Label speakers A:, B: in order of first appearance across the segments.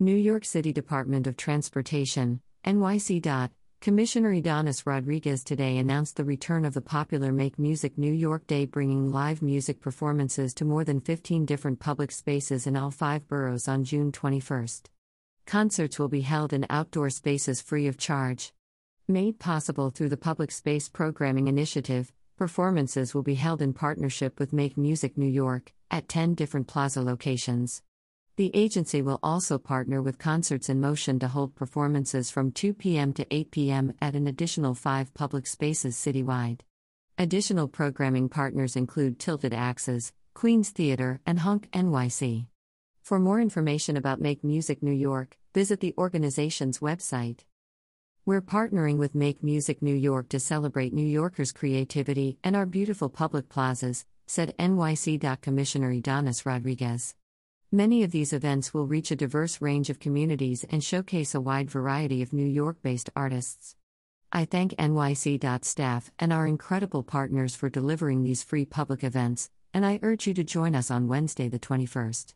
A: New York City Department of Transportation, NYC. Commissioner Ydanis Rodriguez today announced the return of the popular Make Music New York Day, bringing live music performances to more than 15 different public spaces in all five boroughs on June 21st. Concerts will be held in outdoor spaces free of charge. Made possible through the Public Space Programming Initiative, performances will be held in partnership with Make Music New York at 10 different plaza locations. The agency will also partner with Concerts in Motion to hold performances from 2 p.m. to 8 p.m. at an additional five public spaces citywide. Additional programming partners include Tilted Axes, Queens Theatre, and Honk NYC. For more information about Make Music New York, visit the organization's website. We're partnering with Make Music New York to celebrate New Yorkers' creativity and our beautiful public plazas, said NYC. Commissioner Ydanis Rodriguez. Many of these events will reach a diverse range of communities and showcase a wide variety of New York based artists. I thank NYC. staff and our incredible partners for delivering these free public events, and I urge you to join us on Wednesday, the 21st.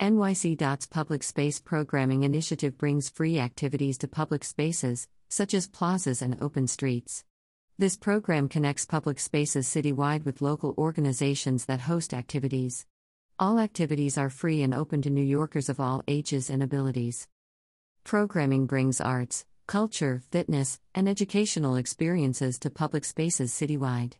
A: NYC.'s Public Space Programming Initiative brings free activities to public spaces, such as plazas and open streets. This program connects public spaces citywide with local organizations that host activities. All activities are free and open to New Yorkers of all ages and abilities. Programming brings arts, culture, fitness, and educational experiences to public spaces citywide.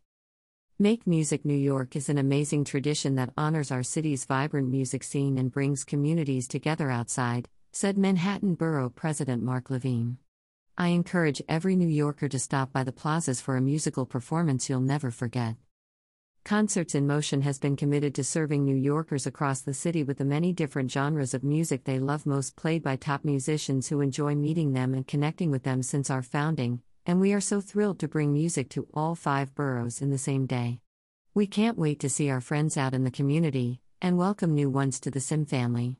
A: Make Music New York is an amazing tradition that honors our city's vibrant music scene and brings communities together outside, said Manhattan Borough President Mark Levine. I encourage every New Yorker to stop by the plazas for a musical performance you'll never forget. Concerts in Motion has been committed to serving New Yorkers across the city with the many different genres of music they love most played by top musicians who enjoy meeting them and connecting with them since our founding, and we are so thrilled to bring music to all five boroughs in the same day. We can't wait to see our friends out in the community and welcome new ones to the CIM family.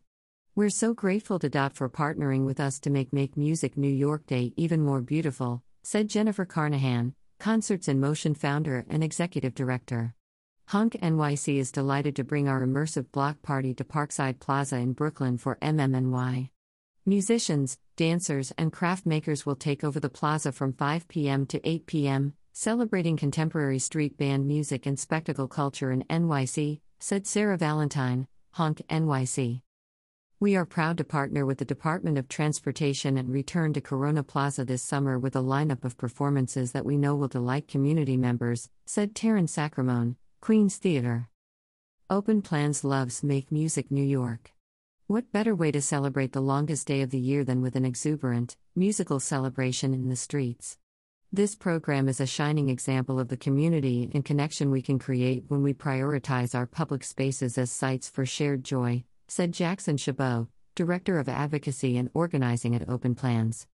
A: We're so grateful to Dot for partnering with us to make Make Music New York Day even more beautiful, said Jennifer Carnahan, Concerts in Motion founder and executive director. Honk NYC is delighted to bring our immersive block party to Parkside Plaza in Brooklyn for MMNY. Musicians, dancers, and craft makers will take over the plaza from 5 p.m. to 8 p.m., celebrating contemporary street band music and spectacle culture in NYC, said Sarah Valentine, Honk NYC. We are proud to partner with the Department of Transportation and return to Corona Plaza this summer with a lineup of performances that we know will delight community members, said Taryn Sacramone, Queens Theatre. Open Plans loves Make Music New York. What better way to celebrate the longest day of the year than with an exuberant, musical celebration in the streets? This program is a shining example of the community and connection we can create when we prioritize our public spaces as sites for shared joy, said Jackson Chabot, Director of Advocacy and Organizing at Open Plans.